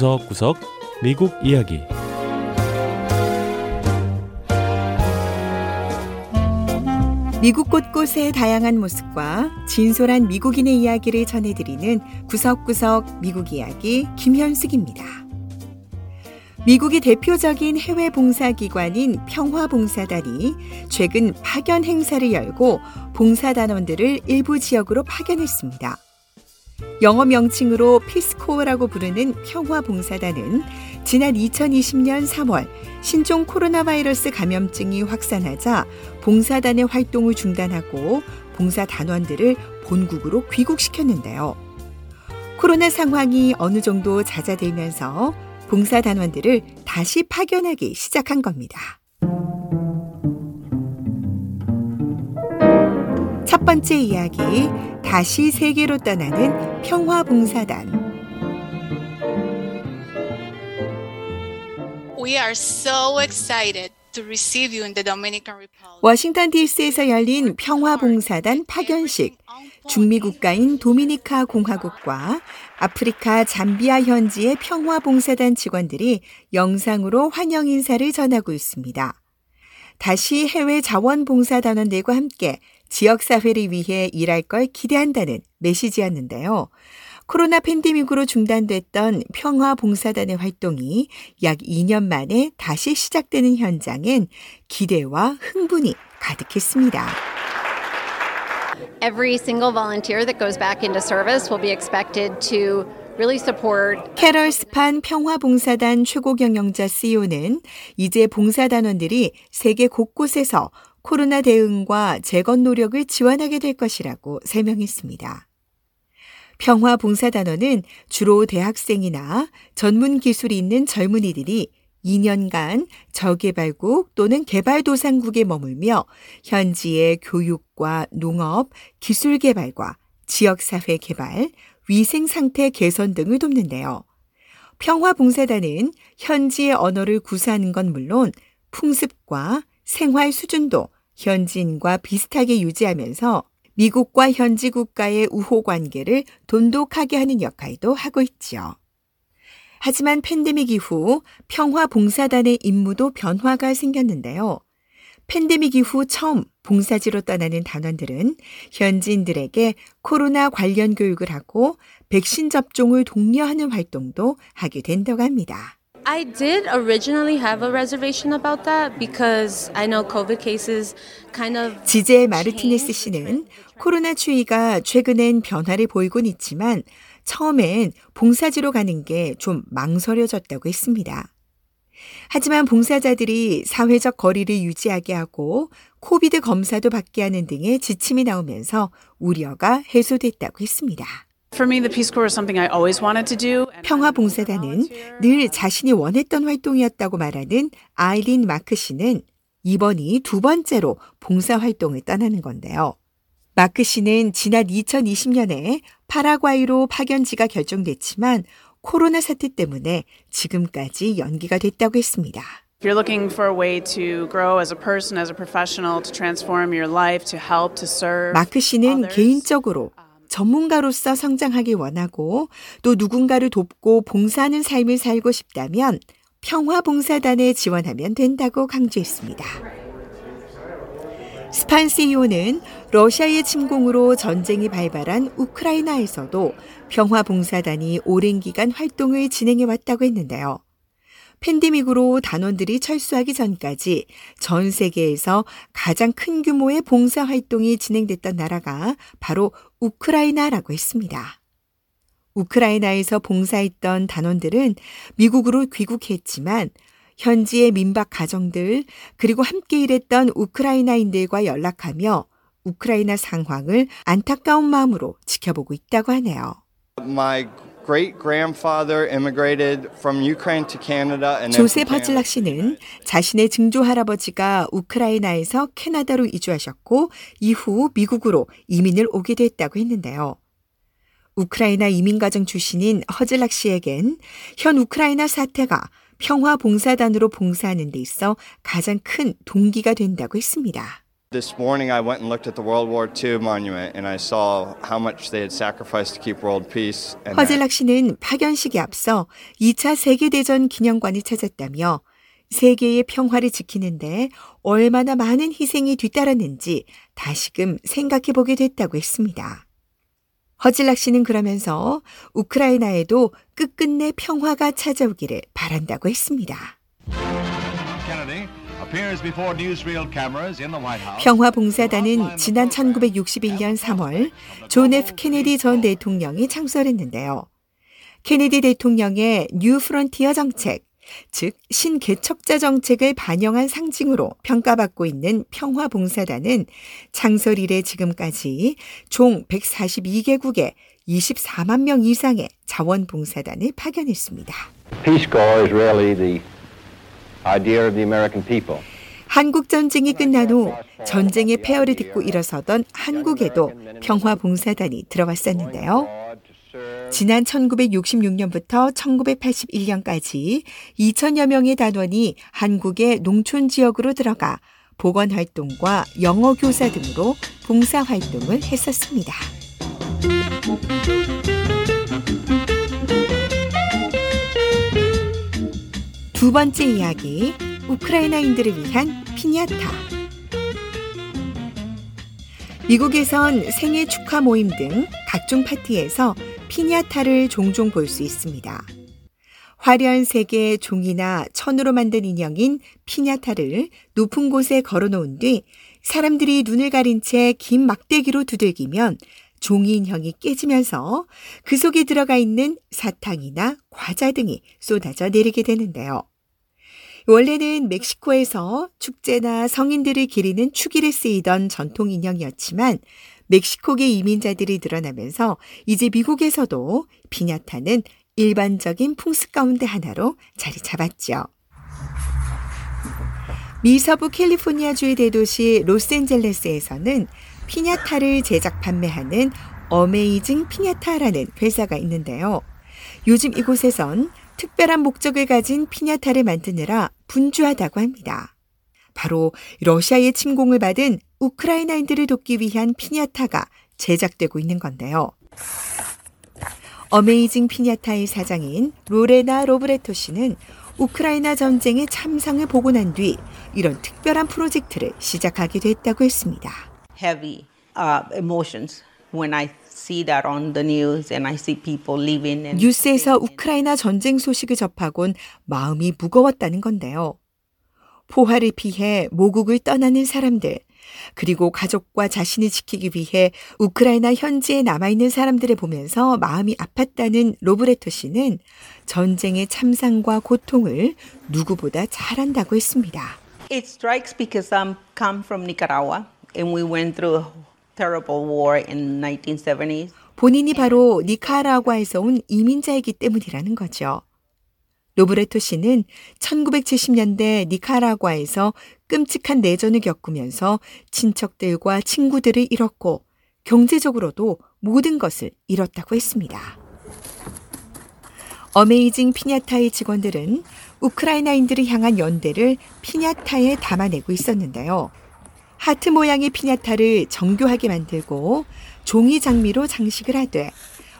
구석구석 미국 이야기 미국 곳곳의 다양한 모습과 진솔한 미국인의 이야기를 전해드리는 구석구석 미국 이야기 김현숙입니다. 미국의 대표적인 해외 봉사기관인 평화봉사단이 최근 파견 행사를 열고 봉사단원들을 일부 지역으로 파견했습니다. 영어 명칭으로 피스코어라고 부르는 평화봉사단은 지난 2020년 3월 신종 코로나 바이러스 감염증이 확산하자 봉사단의 활동을 중단하고 봉사 단원들을 본국으로 귀국시켰는데요. 코로나 상황이 어느 정도 잦아들면서 봉사 단원들을 다시 파견하기 시작한 겁니다. 첫 번째 이야기, 다시 세계로 떠나는 평화봉사단. We are so excited to receive you in the Dominican Republic. 워싱턴 DC에서 열린 평화봉사단 파견식. 중미 국가인 도미니카 공화국과 아프리카 잠비아 현지의 평화봉사단 직원들이 영상으로 환영 인사를 전하고 있습니다. 다시 해외 자원봉사단원들과 함께 지역사회를 위해 일할 걸 기대한다는 메시지였는데요. 코로나 팬데믹으로 중단됐던 평화봉사단의 활동이 약 2년 만에 다시 시작되는 현장엔 기대와 흥분이 가득했습니다. Every single volunteer that goes back into service will be expected to 캐럴 스판 평화봉사단 최고 경영자 CEO는 이제 봉사단원들이 세계 곳곳에서 코로나 대응과 재건 노력을 지원하게 될 것이라고 설명했습니다. 평화 봉사단원은 주로 대학생이나 전문 기술이 있는 젊은이들이 2년간 저개발국 또는 개발도상국에 머물며 현지의 교육과 농업, 기술 개발과 지역사회 개발, 위생 상태 개선 등을 돕는데요. 평화봉사단은 현지의 언어를 구사하는 건 물론 풍습과 생활 수준도 현지인과 비슷하게 유지하면서 미국과 현지 국가의 우호 관계를 돈독하게 하는 역할도 하고 있지요. 하지만 팬데믹 이후 평화 봉사단의 임무도 변화가 생겼는데요. 팬데믹 이후 처음 봉사지로 떠나는 단원들은 현지인들에게 코로나 관련 교육을 하고 백신 접종을 독려하는 활동도 하게 된다고 합니다. I did originally have a reservation about that because I know COVID cases kind of 지제 마르티네스 씨는 코로나 추이가 최근엔 변화를 보이곤 있지만 처음엔 봉사지로 가는 게 좀 망설여졌다고 했습니다. 하지만 봉사자들이 사회적 거리를 유지하게 하고 COVID 검사도 받게 하는 등의 지침이 나오면서 우려가 해소됐다고 했습니다. For me, the Peace Corps is something I always wanted to do. 평화 봉사단은 늘 자신이 원했던 활동이었다고 말하는 아일린 마크 씨는 이번이 두 번째로 봉사 활동을 떠나는 건데요. 마크 씨는 지난 2020년에 파라과이로 파견지가 결정됐지만 코로나 사태 때문에 지금까지 연기가 됐다고 했습니다. If you're looking for a way to grow as a person, as a professional, to transform your life, to help, to serve. 마크 씨는 others, 개인적으로 전문가로서 성장하기 원하고 또 누군가를 돕고 봉사하는 삶을 살고 싶다면 평화봉사단에 지원하면 된다고 강조했습니다. 스판 CEO는 러시아의 침공으로 전쟁이 발발한 우크라이나에서도 평화봉사단이 오랜 기간 활동을 진행해 왔다고 했는데요. 팬데믹으로 단원들이 철수하기 전까지 전 세계에서 가장 큰 규모의 봉사 활동이 진행됐던 나라가 바로 우크라이나라고 했습니다. 우크라이나에서 봉사했던 단원들은 미국으로 귀국했지만 현지의 민박 가정들 그리고 함께 일했던 우크라이나인들과 연락하며 우크라이나 상황을 안타까운 마음으로 지켜보고 있다고 하네요. My great grandfather immigrated from Ukraine to Canada and then 조셉 from 허즐락 씨는 자신의 증조 할아버지가 우크라이나에서 캐나다로 이주하셨고 이후 미국으로 이민을 오게 됐다고 했는데요. 우크라이나 이민가정 출신인 허즐락 씨에겐 현 우크라이나 사태가 평화 봉사단으로 봉사하는 데 있어 가장 큰 동기가 된다고 했습니다. This morning I went and looked at the World War II monument and I saw how much they had sacrificed to keep world peace. 허젤락 씨는 파견식에 앞서 2차 세계대전 기념관을 찾았다며 세계의 평화를 지키는데 얼마나 많은 희생이 뒤따랐는지 다시금 생각해 보게 됐다고 했습니다. 허질락 씨는 그러면서 우크라이나에도 끝끝내 평화가 찾아오기를 바란다고 했습니다. Kennedy appears before newsreel cameras in the White House. 평화봉사단은 지난 1961년 3월 존 F 케네디 전 대통령이 창설했는데요. 케네디 대통령의 New Frontier 정책, 즉 신개척자 정책을 반영한 상징으로 평가받고 있는 평화봉사단은 창설 이래 지금까지 총 142개국에 24만 명 이상의 자원봉사단을 파견했습니다. 한국 전쟁이 끝난 후 전쟁의 폐허를 딛고 일어서던 한국에도 평화봉사단이 들어왔었는데요. 지난 1966년부터 1981년까지 2천여 명의 단원이 한국의 농촌 지역으로 들어가 보건 활동과 영어 교사 등으로 봉사 활동을 했었습니다. 두 번째 이야기, 우크라이나인들을 위한 피냐타. 미국에선 생일 축하 모임 등 각종 파티에서 피냐타를 종종 볼 수 있습니다. 화려한 색의 종이나 천으로 만든 인형인 피냐타를 높은 곳에 걸어 놓은 뒤 사람들이 눈을 가린 채 긴 막대기로 두들기면 종이 인형이 깨지면서 그 속에 들어가 있는 사탕이나 과자 등이 쏟아져 내리게 되는데요. 원래는 멕시코에서 축제나 성인들을 기리는 축일에 쓰이던 전통 인형이었지만 멕시코계 이민자들이 늘어나면서 이제 미국에서도 피냐타는 일반적인 풍습 가운데 하나로 자리 잡았죠. 미서부 캘리포니아주의 대도시 로스앤젤레스에서는 피냐타를 제작 판매하는 Amazing Piñata라는 회사가 있는데요. 요즘 이곳에선 특별한 목적을 가진 피냐타를 만드느라 분주하다고 합니다. 바로 러시아의 침공을 받은 우크라이나인들을 돕기 위한 피냐타가 제작되고 있는 건데요. Amazing Piñata의 사장인 로레나 로브레토 씨는 우크라이나 전쟁의 참상을 보고 난 뒤 이런 특별한 프로젝트를 시작하게 됐다고 했습니다. Heavy uh, emotions when I see that on the news and I see people living in 뉴스에서 우크라이나 전쟁 소식을 접하곤 마음이 무거웠다는 건데요. 포화를 피해 모국을 떠나는 사람들, 그리고 가족과 자신을 지키기 위해 우크라이나 현지에 남아있는 사람들을 보면서 마음이 아팠다는 로브레토 씨는 전쟁의 참상과 고통을 누구보다 잘 안다고 했습니다. It strikes because I come from Nicaragua and we went through a terrible war in 1970s. 본인이 바로 니카라과에서 온 이민자이기 때문이라는 거죠. 로브레토 씨는 1970년대 니카라과에서 끔찍한 내전을 겪으면서 친척들과 친구들을 잃었고 경제적으로도 모든 것을 잃었다고 했습니다. 어메이징 피냐타의 직원들은 우크라이나인들을 향한 연대를 피냐타에 담아내고 있었는데요. 하트 모양의 피냐타를 정교하게 만들고 종이 장미로 장식을 하되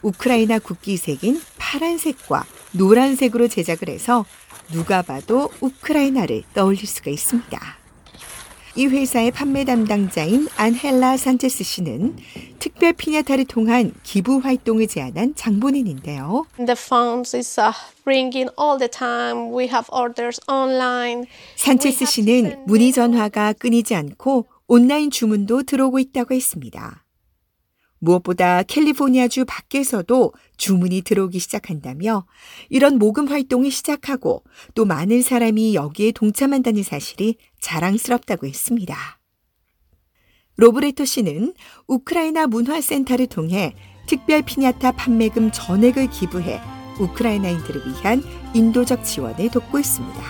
우크라이나 국기 색인 파란색과 노란색으로 제작을 해서 누가 봐도 우크라이나를 떠올릴 수가 있습니다. 이 회사의 판매 담당자인 안헬라 산체스 씨는 특별 피냐타를 통한 기부 활동을 제안한 장본인인데요. The funds is uh, ringing all the time. We have orders online. 산체스 씨는 문의 전화가 끊이지 않고 온라인 주문도 들어오고 있다고 했습니다. 무엇보다 캘리포니아주 밖에서도 주문이 들어오기 시작한다며 이런 모금 활동을 시작하고 또 많은 사람이 여기에 동참한다는 사실이 자랑스럽다고 했습니다. 로브레토 씨는 우크라이나 문화센터를 통해 특별 피냐타 판매금 전액을 기부해 우크라이나인들을 위한 인도적 지원을 돕고 있습니다.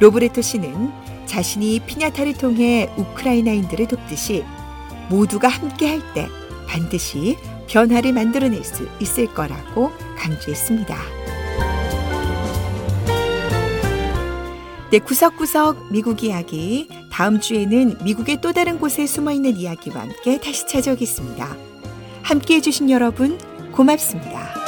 로브레토 씨는 자신이 피냐타를 통해 우크라이나인들을 돕듯이 모두가 함께 할 때 반드시 변화를 만들어낼 수 있을 거라고 강조했습니다. 네, 구석구석 미국 이야기 다음 주에는 미국의 또 다른 곳에 숨어 있는 이야기와 함께 다시 찾아오겠습니다. 함께 해주신 여러분, 고맙습니다.